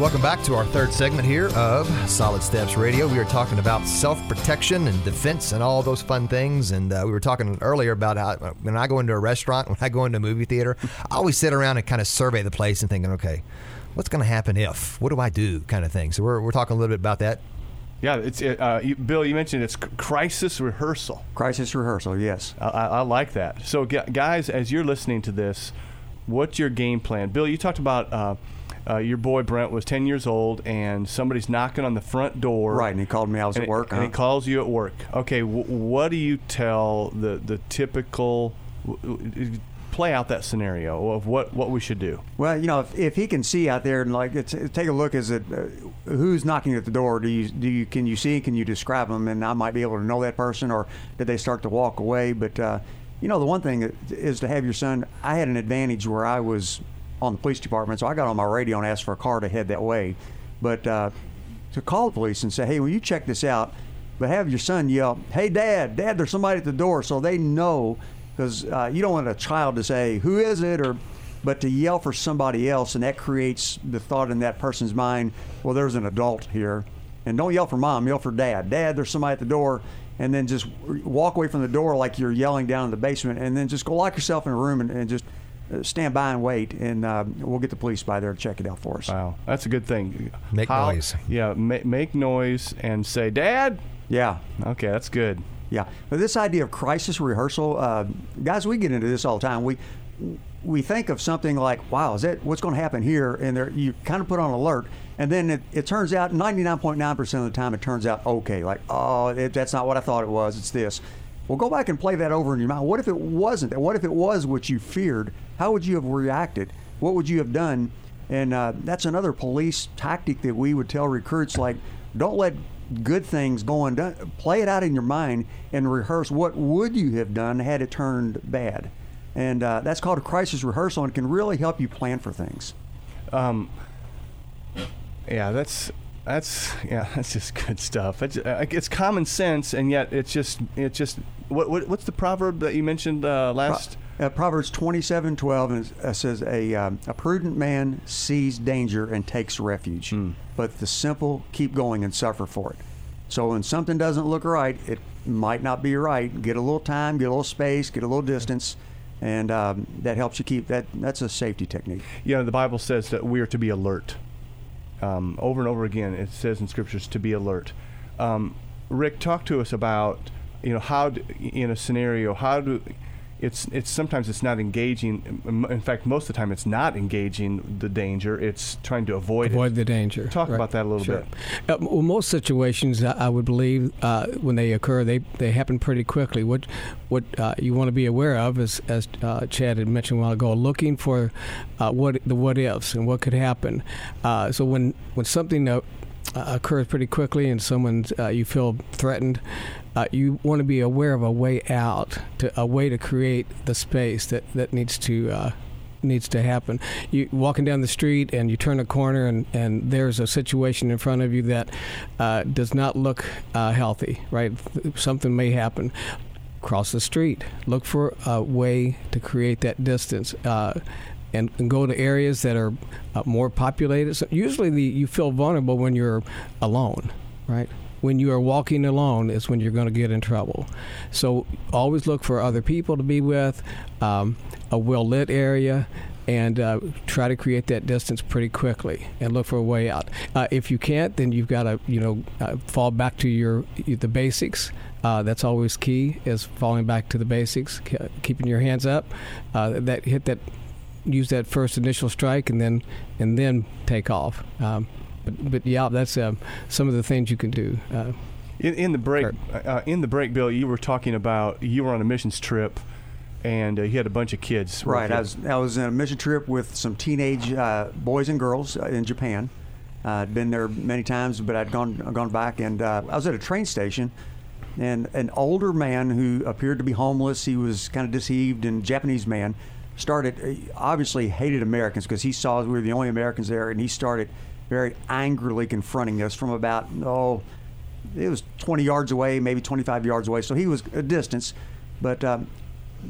welcome back to our third segment here of Solid Steps Radio. We are talking about self protection and defense and all those fun things. And uh, we were talking earlier about how when I go into a restaurant, when I go into a movie theater, I always sit around and kind of survey the place and thinking, okay, what's going to happen if? What do I do? Kind of thing. So we're, we're talking a little bit about that. Yeah, it's uh, you, Bill. You mentioned it's crisis rehearsal. Crisis rehearsal, yes. I, I, I like that. So, guys, as you're listening to this, what's your game plan? Bill, you talked about uh, uh, your boy Brent was 10 years old and somebody's knocking on the front door. Right, and he called me. I was at work. And huh? he calls you at work. Okay, w- what do you tell the the typical? play out that scenario of what, what we should do. Well, you know, if, if he can see out there and like take a look, is it uh, who's knocking at the door? Do you do you can you see? Can you describe them? And I might be able to know that person, or did they start to walk away? But uh, you know, the one thing is to have your son. I had an advantage where I was on the police department, so I got on my radio and asked for a car to head that way. But uh, to call the police and say, hey, will you check this out? But have your son yell, hey, dad, dad, there's somebody at the door, so they know, because uh, you don't want a child to say, who is it, or but to yell for somebody else, and that creates the thought in that person's mind, well, there's an adult here. And don't yell for mom, yell for dad. Dad, there's somebody at the door. And then just walk away from the door like you're yelling down in the basement, and then just go lock yourself in a room and, and just stand by and wait, and uh, we'll get the police by there to check it out for us. Wow, that's a good thing. Make How, noise. Yeah, ma- make noise and say, "Dad." Yeah. Okay, that's good. Yeah, but this idea of crisis rehearsal, uh, guys, we get into this all the time. We we think of something like, "Wow, is that what's going to happen here?" And there, you kind of put on alert, and then it, it turns out 99.9% of the time it turns out okay. Like, oh, it, that's not what I thought it was. It's this. Well, go back and play that over in your mind. What if it wasn't? What if it was what you feared? How would you have reacted? What would you have done? And uh, that's another police tactic that we would tell recruits like, don't let good things go undone. Play it out in your mind and rehearse what would you have done had it turned bad. And uh, that's called a crisis rehearsal and can really help you plan for things. Um, yeah, that's that's yeah, that's just good stuff. It's, uh, it's common sense, and yet it's just it's just what, what what's the proverb that you mentioned uh, last? Pro- uh, Proverbs twenty seven twelve and uh, says a um, a prudent man sees danger and takes refuge, mm. but the simple keep going and suffer for it. So when something doesn't look right, it might not be right. Get a little time, get a little space, get a little distance and um, that helps you keep that. That's a safety technique. You know, the Bible says that we are to be alert um, over and over again. It says in scriptures to be alert. Um, Rick, talk to us about you know how do, in a scenario how do it's it's sometimes it's not engaging. In fact, most of the time it's not engaging the danger. It's trying to avoid avoid it. the danger. Talk right. about that a little sure. bit. Uh, well, most situations I would believe uh, when they occur, they they happen pretty quickly. What what uh, you want to be aware of is, as uh, Chad had mentioned a while ago, looking for uh, what the what ifs and what could happen. Uh, so when when something occurs pretty quickly and someone's you feel threatened uh, you want to be aware of a way out, to, a way to create the space that, that needs to uh, needs to happen. You walking down the street and you turn a corner and, and there's a situation in front of you that uh, does not look uh, healthy. Right, something may happen. Cross the street. Look for a way to create that distance. Uh, and, and, go to areas that are uh, more populated. So usually, the, you feel vulnerable when you're alone, right? When you are walking alone is when you're going to get in trouble. So always look for other people to be with, um, a well lit area, and uh, try to create that distance pretty quickly and look for a way out. Uh, if you can't, then you've got to you know uh, fall back to your the basics. Uh, that's always key is falling back to the basics, keeping your hands up. Uh, that hit that, use that first initial strike, and then and then take off. Um, but, but yeah, that's uh, some of the things you can do. Uh, in, in, the break, uh, in the break, Bill, you were talking about you were on a missions trip, and uh, you had a bunch of kids. Right, I was I was on a mission trip with some teenage uh, boys and girls uh, in Japan. I'd been there many times, but I'd gone gone back, and I was at a train station, and an older man who appeared to be homeless. He was kind of deceived, and Japanese man started obviously hated Americans because he saw we were the only Americans there, and he started very angrily confronting us from about, oh, it was 20 yards away, maybe 25 yards away. So he was a distance. But um,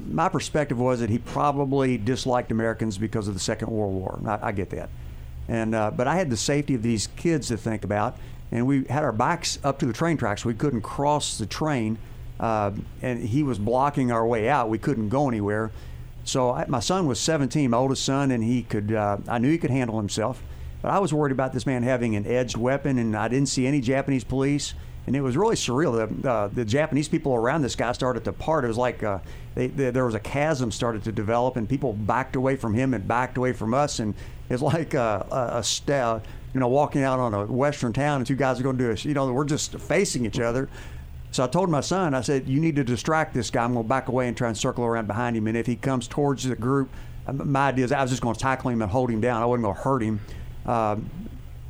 my perspective was that he probably disliked Americans because of the Second World War. I, I get that. And uh, but I had the safety of these kids to think about, and we had our backs up to the train tracks. We couldn't cross the train, uh, and he was blocking our way out. We couldn't go anywhere. So I, my son was 17, my oldest son, and he could. Uh, I knew he could handle himself, but I was worried about this man having an edged weapon, and I didn't see any Japanese police and it was really surreal. The, uh, the Japanese people around this guy started to part. It was like uh, they, they, there was a chasm started to develop, and people backed away from him and backed away from us, and it's like a, a, a st- you know walking out on a western town, and two guys are going to do it. You know, we're just facing each other. So I told my son, I said, you need to distract this guy. I'm going to back away and try and circle around behind him, and if he comes towards the group, my idea is I was just going to tackle him and hold him down. I wasn't going to hurt him. Um,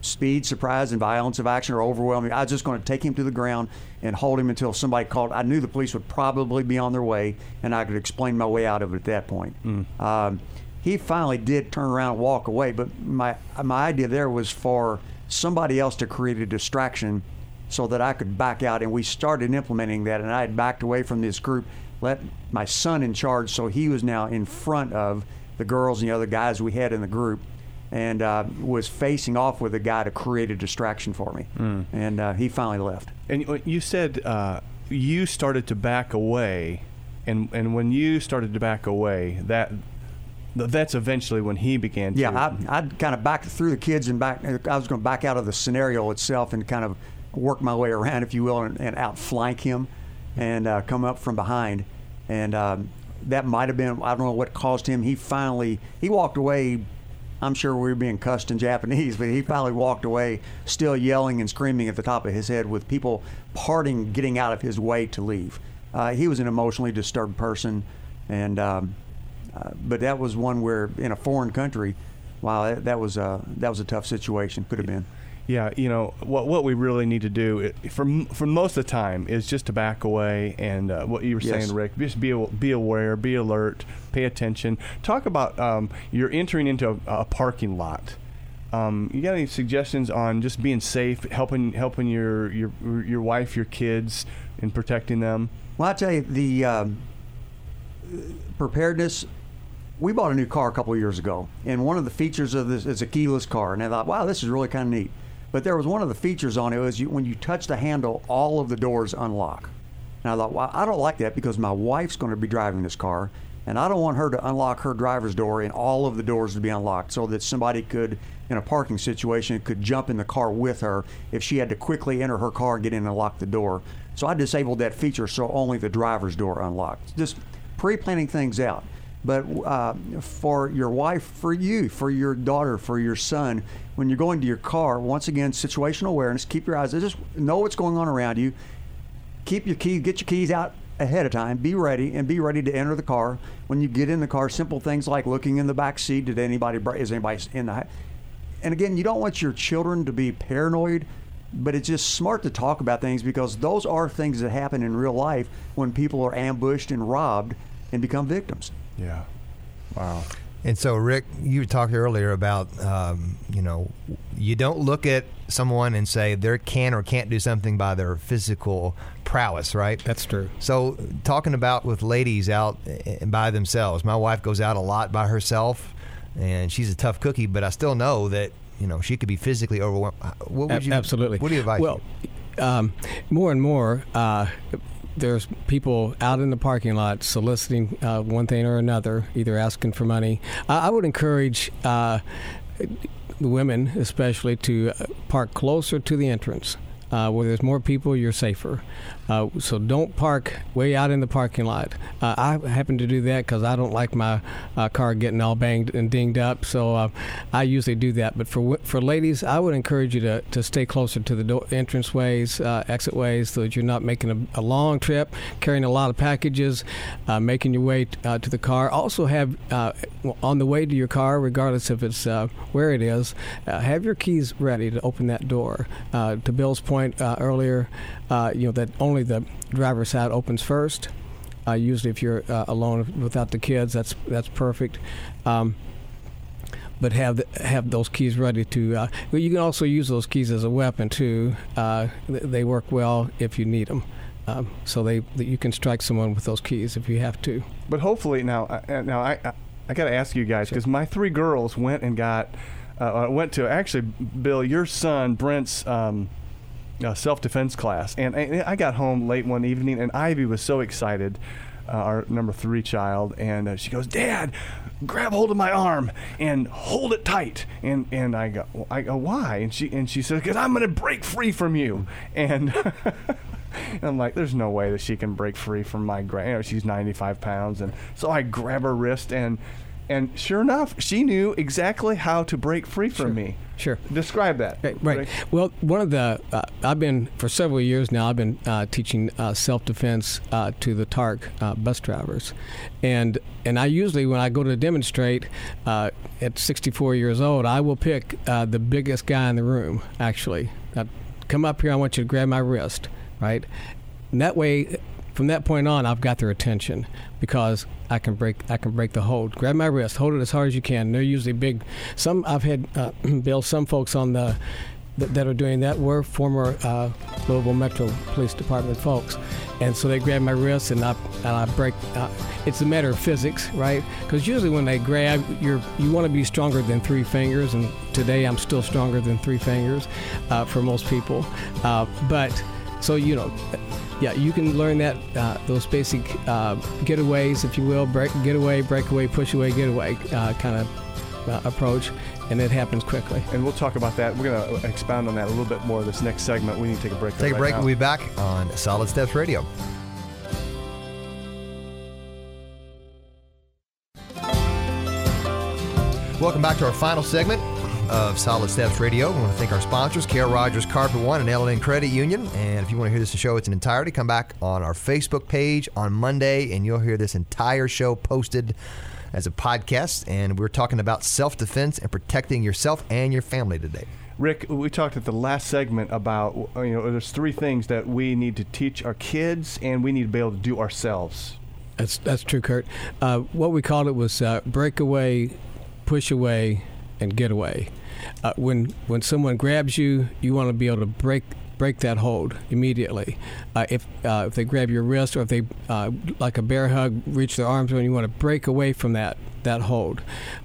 speed, surprise, and violence of action are overwhelming. I was just going to take him to the ground and hold him until somebody called. I knew the police would probably be on their way, and I could explain my way out of it at that point. Mm. Um, he finally did turn around and walk away, but my my idea there was for somebody else to create a distraction so that I could back out, and we started implementing that. And I had backed away from this group, let my son in charge, so he was now in front of the girls and the other guys we had in the group and uh, was facing off with a guy to create a distraction for me. Mm. And uh, he finally left. And you said uh, you started to back away, and and when you started to back away, that that's eventually when he began. To Yeah, I, I'd kind of backed through the kids and back. I was going to back out of the scenario itself and kind of work my way around, if you will, and, and outflank him and uh, come up from behind. And um, that might have been I don't know what caused him. He finally he walked away I'm sure we were being cussed in Japanese, but he finally walked away, still yelling and screaming at the top of his head, with people parting, getting out of his way to leave. Uh, he was an emotionally disturbed person, and um, uh, but that was one where in a foreign country, wow, that, that was a that was a tough situation. Could have been. Yeah, you know what what we really need to do for for most of the time is just to back away and uh, what you were yes. saying, Rick. Just be be aware, be alert, pay attention. Talk about um, you're entering into a, a parking lot. Um, you got any suggestions on just being safe, helping helping your your your wife, your kids, and protecting them? Well, I tell you the um, preparedness we bought a new car a couple years ago, and one of the features of this is a keyless car. And I thought, wow, this is really kind of neat. But there was one of the features on it was you, when you touch the handle, all of the doors unlock. And I thought, well, I don't like that because my wife's going to be driving this car, and I don't want her to unlock her driver's door and all of the doors to be unlocked, so that somebody could, in a parking situation, could jump in the car with her if she had to quickly enter her car and get in and lock the door. So I disabled that feature so only the driver's door unlocked. Just pre-planning things out but uh, for your wife, for you, for your daughter, for your son, when you're going to your car, once again, situational awareness. Keep your eyes. Just know what's going on around you. Keep your keys. Get your keys out ahead of time. Be ready and be ready to enter the car. When you get in the car, simple things like looking in the back seat. Did anybody? Is anybody in the? And again, you don't want your children to be paranoid but it's just smart to talk about things because those are things that happen in real life when people are ambushed and robbed and become victims. Yeah. Wow. And so, Rick, you talked earlier about, um, you know, you don't look at someone and say they can or can't do something by their physical prowess, right? That's true. So, talking about with ladies out eh, by themselves, my wife goes out a lot by herself, and she's a tough cookie, but I still know that you know she could be physically overwhelmed. What would you absolutely? What do you advise? Well, um, more and more. Uh, there's people out in the parking lot soliciting uh, one thing or another, either asking for money. I, I would encourage uh, the women, especially, to uh, park closer to the entrance. Uh, where there's more people, you're safer. Uh, so don't park way out in the parking lot. Uh, I happen to do that because I don't like my uh, car getting all banged and dinged up. So uh, I usually do that. But for for ladies, I would encourage you to, to stay closer to the door, entrance ways, uh, exit ways, so that you're not making a, a, long trip, carrying a lot of packages, uh, making your way t- to the car. Also have on the way to your car, regardless if it's where it is, have your keys ready to open that door. to Bill's point earlier, you know that only the driver's side opens first. Uh, usually, if you're uh, alone without the kids, that's that's perfect. Um, but have the, have those keys ready to. Uh, well, you can also use those keys as a weapon too. Uh, they work well if you need them. Um, so they you can strike someone with those keys if you have to. But hopefully now, uh, now I I, I got to ask you guys because sure. my three girls went and got uh, went to actually, Bill, your son Brent's um, uh, self-defense class, and, I got home late one evening, and Ivy was so excited. Uh, our number three child, and uh, she goes, "Dad, grab hold of my arm and hold it tight." And and I go, I go, why? And she and she says, "Cause I'm gonna break free from you." And And I'm like, there's no way that she can break free from my gra You know, she's 95 pounds, and so I grab her wrist, and and sure enough, she knew exactly how to break free from Sure. me. Sure. Describe that. Right, right. Well, one of the uh, I've been for several years now. I've been uh, teaching uh, self-defense uh, to the TARC uh, bus drivers, and and I usually when I go to demonstrate uh, at 64 years old, I will pick uh, the biggest guy in the room. Actually, uh, come up here. I want you to grab my wrist, right? And that way, from that point on, I've got their attention because I can break I can break the hold. Grab my wrist, hold it as hard as you can. They're usually big. Some I've had uh, Bill. Some folks on the that, are doing that were former uh, Louisville Metro Police Department folks, and so they grab my wrist and I and I break. Uh, it's a matter of physics, right? Because usually when they grab, you're you want to be stronger than three fingers, and today I'm still stronger than three fingers uh, for most people. Uh, but so you know, yeah, you can learn that uh, those basic uh, getaways, if you will, break, getaway, breakaway, push away, getaway uh, kind of uh, approach, and it happens quickly. And we'll talk about that. We're going to expound on that a little bit more this next segment. We need to take a break. though Take a break. now. We'll be back on Solid Steps Radio. Welcome back to our final segment of Solid Steps Radio. We want to thank our sponsors, Carol Rogers Carpet One and L&N Credit Union. And if you want to hear this show its an entirety, come back on our Facebook page on Monday, and you'll hear this entire show posted as a podcast. And we're talking about self-defense and protecting yourself and your family today. Rick, we talked at the last segment about you know there's three things that we need to teach our kids and we need to be able to do ourselves. That's that's true, Kurt. Uh, what we called it was uh, breakaway, push away, and get away. Uh, when when someone grabs you, you want to be able to break break that hold immediately. Uh, if uh, if they grab your wrist or if they uh, like a bear hug, reach their arms around, you want to break away from that that hold,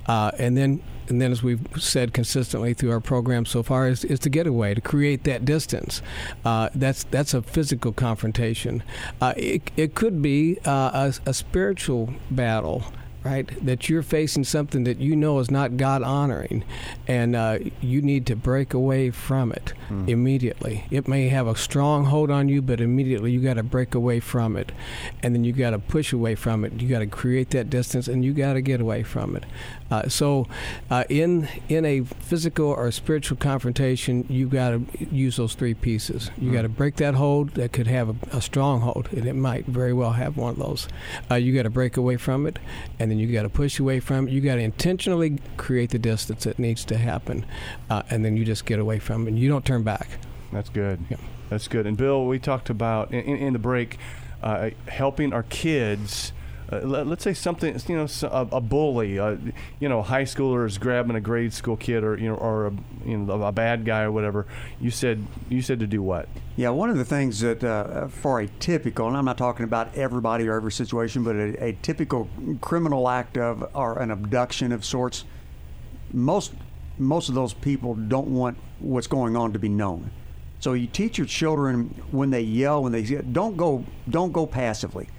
uh, and then. And then, as we've said consistently through our program so far, is, is to get away, to create that distance. Uh, that's that's a physical confrontation. Uh, it, it could be uh, a, a spiritual battle right? That you're facing something that you know is not God honoring, and uh, you need to break away from it immediately. It may have a strong hold on you, but immediately you got to break away from it, and then you got to push away from it. You got to create that distance, and you got to get away from it. Uh, so, uh, in in a physical or spiritual confrontation, you got to use those three pieces. You got to break that hold that could have a, a strong hold, and it might very well have one of those. Uh, you got to break away from it, and then you got to push away from it. You got to intentionally create the distance that needs to happen, uh, and then you just get away from it. And you don't turn back. That's good. Yeah. That's good. And Bill, we talked about in, in the break uh, helping our kids. Uh, let, us say something, you know, a, a bully, uh, you know, a high schooler is grabbing a grade school kid, or you know, or a, you know, a bad guy or whatever. You said you said to do what? Yeah, one of the things that uh, for a typical, and I'm not talking about everybody or every situation, but a, a typical criminal act of or an abduction of sorts, most most of those people don't want what's going on to be known. So you teach your children when they yell, when they don't go don't go passively.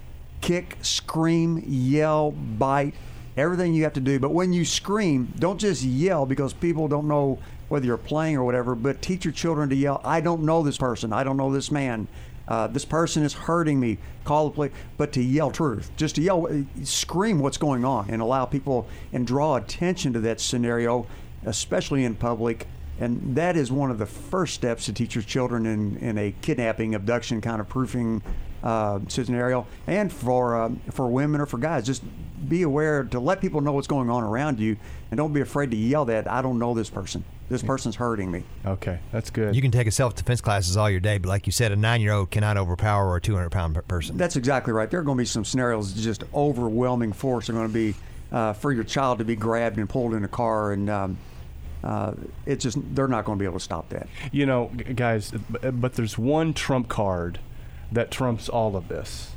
Kick, scream, yell, bite, everything you have to do. But when you scream, don't just yell because people don't know whether you're playing or whatever, but teach your children to yell, I don't know this person, I don't know this man. Uh, this person is hurting me. Call the police, but to yell truth, just to yell, scream what's going on, and allow people and draw attention to that scenario, especially in public. And that is one of the first steps to teach your children in, in a kidnapping, abduction kind of proofing uh, scenario, and for uh, for women or for guys, just be aware to let people know what's going on around you, and don't be afraid to yell that I don't know this person. This person's hurting me. Okay, that's good. You can take a self-defense classes all your day, but like you said, a nine-year-old cannot overpower a 200-pound person. That's exactly right. There are going to be some scenarios, just overwhelming force are going to be uh, for your child to be grabbed and pulled in a car, and um, uh, it's just they're not going to be able to stop that. you know, guys, but there's one trump card that trumps all of this,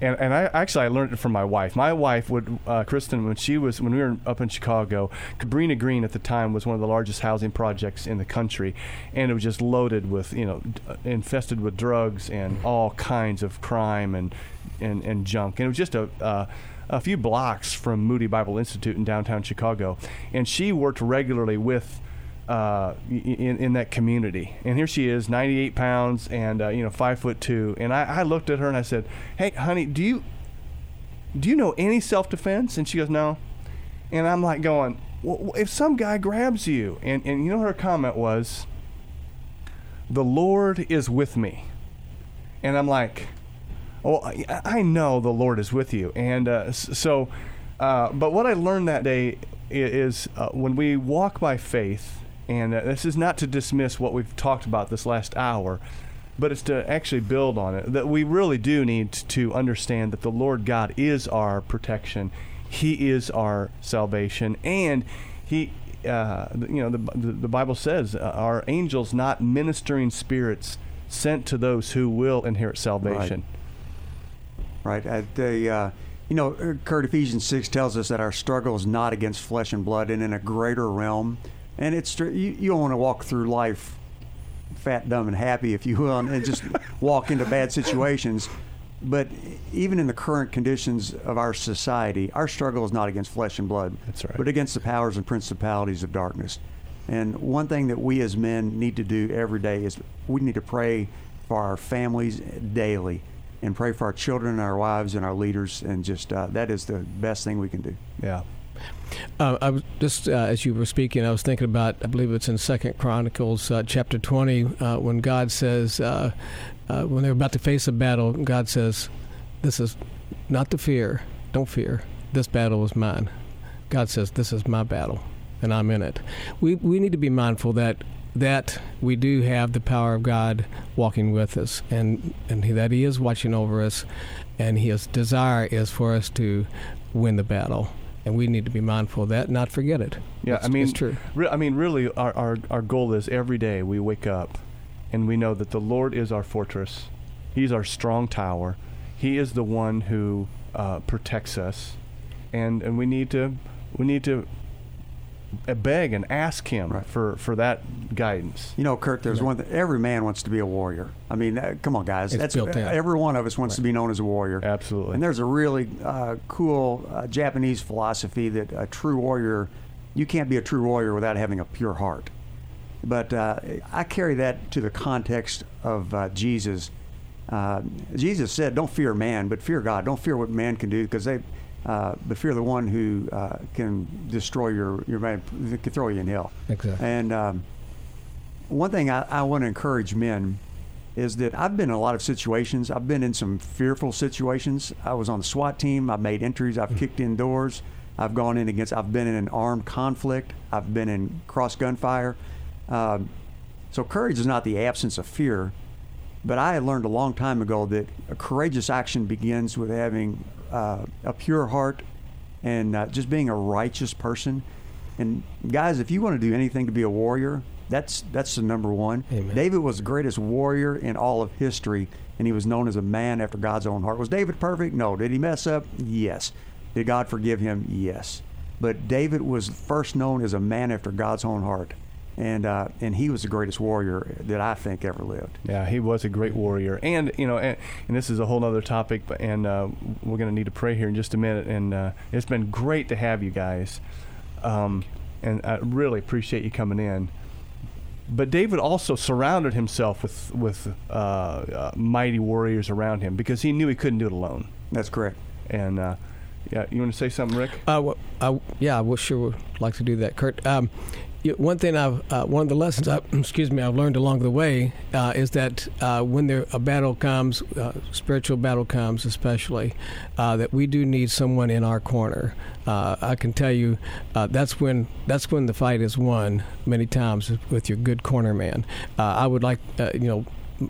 and and I actually I learned it from my wife. My wife would uh, Kristen when she was when we were up in Chicago, Cabrini Green at the time was one of the largest housing projects in the country, and it was just loaded with you know infested with drugs and all kinds of crime and and, and junk. And it was just a uh, a few blocks from Moody Bible Institute in downtown Chicago, and she worked regularly with uh, in, in that community. And here she is, 98 pounds and uh, you know five foot two. And I, I looked at her and I said, "Hey, honey, do you do you know any self defense?" And she goes, "No." And I'm like going, well, "If some guy grabs you," and and you know her comment was, "The Lord is with me," and I'm like, "Oh, I, I know the Lord is with you." And uh, so, uh, but what I learned that day is uh, when we walk by faith and uh, this is not to dismiss what we've talked about this last hour, but it's to actually build on it. That we really do need to understand that the Lord God is our protection, He is our salvation, and He. Uh, you know, the, the, Bible says, uh, "Our angels, not ministering spirits, sent to those who will inherit salvation." Right. Uh, the, uh, you know, uh, Kurt Ephesians six tells us that our struggle is not against flesh and blood, and in a greater realm and it's you, you don't want to walk through life fat, dumb, and happy, if you will, and just walk into bad situations. But even in the current conditions of our society, our struggle is not against flesh and blood, That's right. but against the powers and principalities of darkness. And one thing that we as men need to do every day is we need to pray for our families daily and pray for our children and our wives and our leaders. And just uh, that is the best thing we can do. Yeah. Uh, I was just uh, as you were speaking, I was thinking about. I believe it's in Second Chronicles uh, chapter twenty uh, when God says, uh, uh, when they're about to face a battle, God says, "This is not to fear. Don't fear. This battle is mine." God says, "This is my battle, and I'm in it." We we need to be mindful that that we do have the power of God walking with us, and and he, that He is watching over us, and His desire is for us to win the battle and we need to be mindful of that, not forget it. Yeah, it's, I mean, it's true. Re- I mean, really, our, our our goal is every day we wake up, and we know that the Lord is our fortress. He's our strong tower. He is the one who uh, protects us, and and we need to we need to beg and ask Him Right. for for that guidance. You know, Kurt, there's Yeah. one. Th- every man wants to be a warrior. I mean, uh, come on, guys. It's That's built in. every one of us wants to be known as a warrior. Absolutely. And there's a really uh, cool uh, Japanese philosophy that a true warrior, you can't be a true warrior without having a pure heart. But uh, I carry that to the context of uh, Jesus. Uh, Jesus said, "Don't fear man, but fear God. Don't fear what man can do, because they, uh, but fear the one who uh, can destroy your your man, can throw you in hell." Exactly. And um, one thing I, I want to encourage men is that I've been in a lot of situations. I've been in some fearful situations. I was on the SWAT team. I've made entries. I've kicked in doors. I've gone in against. I've been in an armed conflict. I've been in cross gunfire. Um, so courage is not the absence of fear, but I had learned a long time ago that a courageous action begins with having uh, a pure heart and uh, just being a righteous person. And guys, if you want to do anything to be a warrior, that's that's the number one. Amen. David was the greatest warrior in all of history, and he was known as a man after God's own heart. Was David perfect? No. Did he mess up? Yes. Did God forgive him? Yes. But David was first known as a man after God's own heart, and uh, and he was the greatest warrior that I think ever lived. Yeah, he was a great warrior, and you know, and, and this is a whole other topic, but and uh, we're going to need to pray here in just a minute. And uh, it's been great to have you guys, um, and I really appreciate you coming in. But David also surrounded himself with with uh, uh, mighty warriors around him because he knew he couldn't do it alone. That's correct. And uh, yeah, you want to say something, Rick? Uh, well, I, yeah, I would sure would like to do that, Kurt. Um, you- one thing I've, uh, one of the lessons, I, excuse me, I've learned along the way uh, is that uh, when there a battle comes, uh, spiritual battle comes, especially, uh, that we do need someone in our corner. Uh, I can tell you, that's when that's when the fight is won many times with your good corner man. I would like, you know,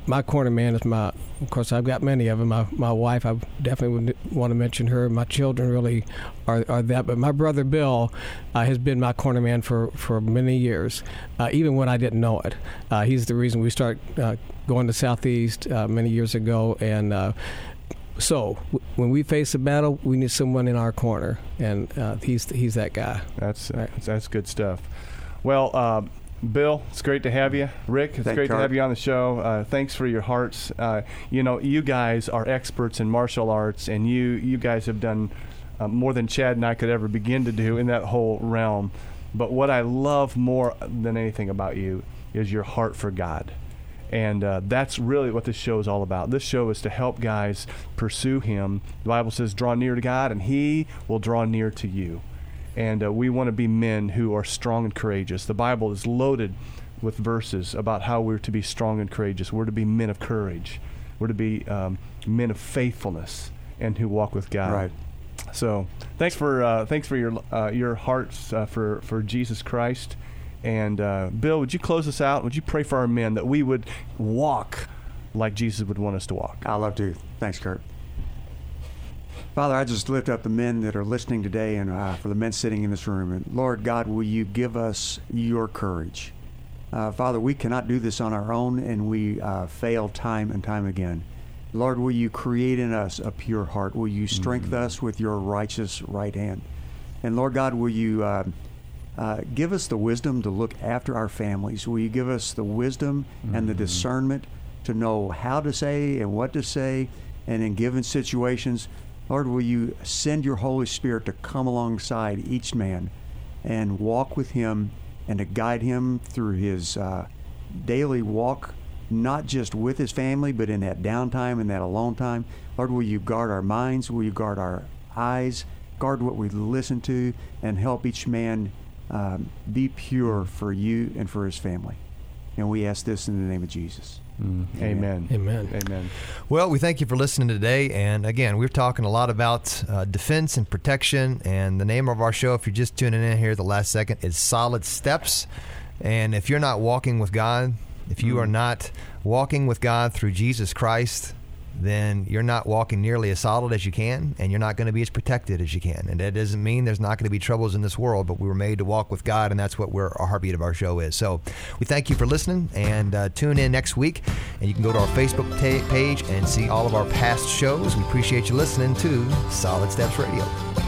my corner man is my. Of course, I've got many of them. My my wife, I definitely would want to mention her. My children really are, are that. But my brother Bill uh, has been my corner man for for many years, uh, even when I didn't know it. Uh, he's the reason we started uh, going to Southeast uh, many years ago, and uh, so w- when we face a battle, we need someone in our corner, and uh, he's he's that guy. That's, Right. that's that's good stuff. Well, uh, Bill, it's great to have you. Rick, it's Thank great to have you on the show. Uh, thanks for your hearts. Uh, you know, you guys are experts in martial arts, and you you guys have done uh, more than Chad and I could ever begin to do in that whole realm. But what I love more than anything about you is your heart for God. And uh, that's really what this show is all about. This show is to help guys pursue Him. The Bible says, draw near to God, and He will draw near to you. And uh, we want to be men who are strong and courageous. The Bible is loaded with verses about how we're to be strong and courageous. We're to be men of courage. We're to be um, men of faithfulness and who walk with God. Right. So thanks for uh, thanks for your uh, your hearts uh, for for Jesus Christ. And uh, Bill, would you close us out? Would you pray for our men that we would walk like Jesus would want us to walk? I love to. Thanks, Kurt. Father, I just lift up the men that are listening today and uh, for the men sitting in this room. And Lord God, will you give us your courage? Uh, Father, we cannot do this on our own, and we uh, fail time and time again. Lord, will you create in us a pure heart? Will you strengthen us with your righteous right hand? And Lord God, will you uh, uh, give us the wisdom to look after our families? Will you give us the wisdom and the discernment to know how to say and what to say? And in given situations, Lord, will you send your Holy Spirit to come alongside each man and walk with him and to guide him through his uh, daily walk, not just with his family, but in that downtime and that alone time. Lord, will you guard our minds? Will you guard our eyes? Guard what we listen to and help each man um, be pure for you and for his family. And we ask this in the name of Jesus. Amen. Amen. Amen. Well, we thank you for listening today. And again, we're talking a lot about uh, defense and protection. And the name of our show, if you're just tuning in here at the last second, is Solid Steps. And if you're not walking with God, if you are not walking with God through Jesus Christ, then you're not walking nearly as solid as you can, and you're not going to be as protected as you can. And that doesn't mean there's not going to be troubles in this world, but we were made to walk with God, and that's what we're, our heartbeat of our show is. So we thank you for listening, and uh, tune in next week. And you can go to our Facebook page and see all of our past shows. We appreciate you listening to Solid Steps Radio.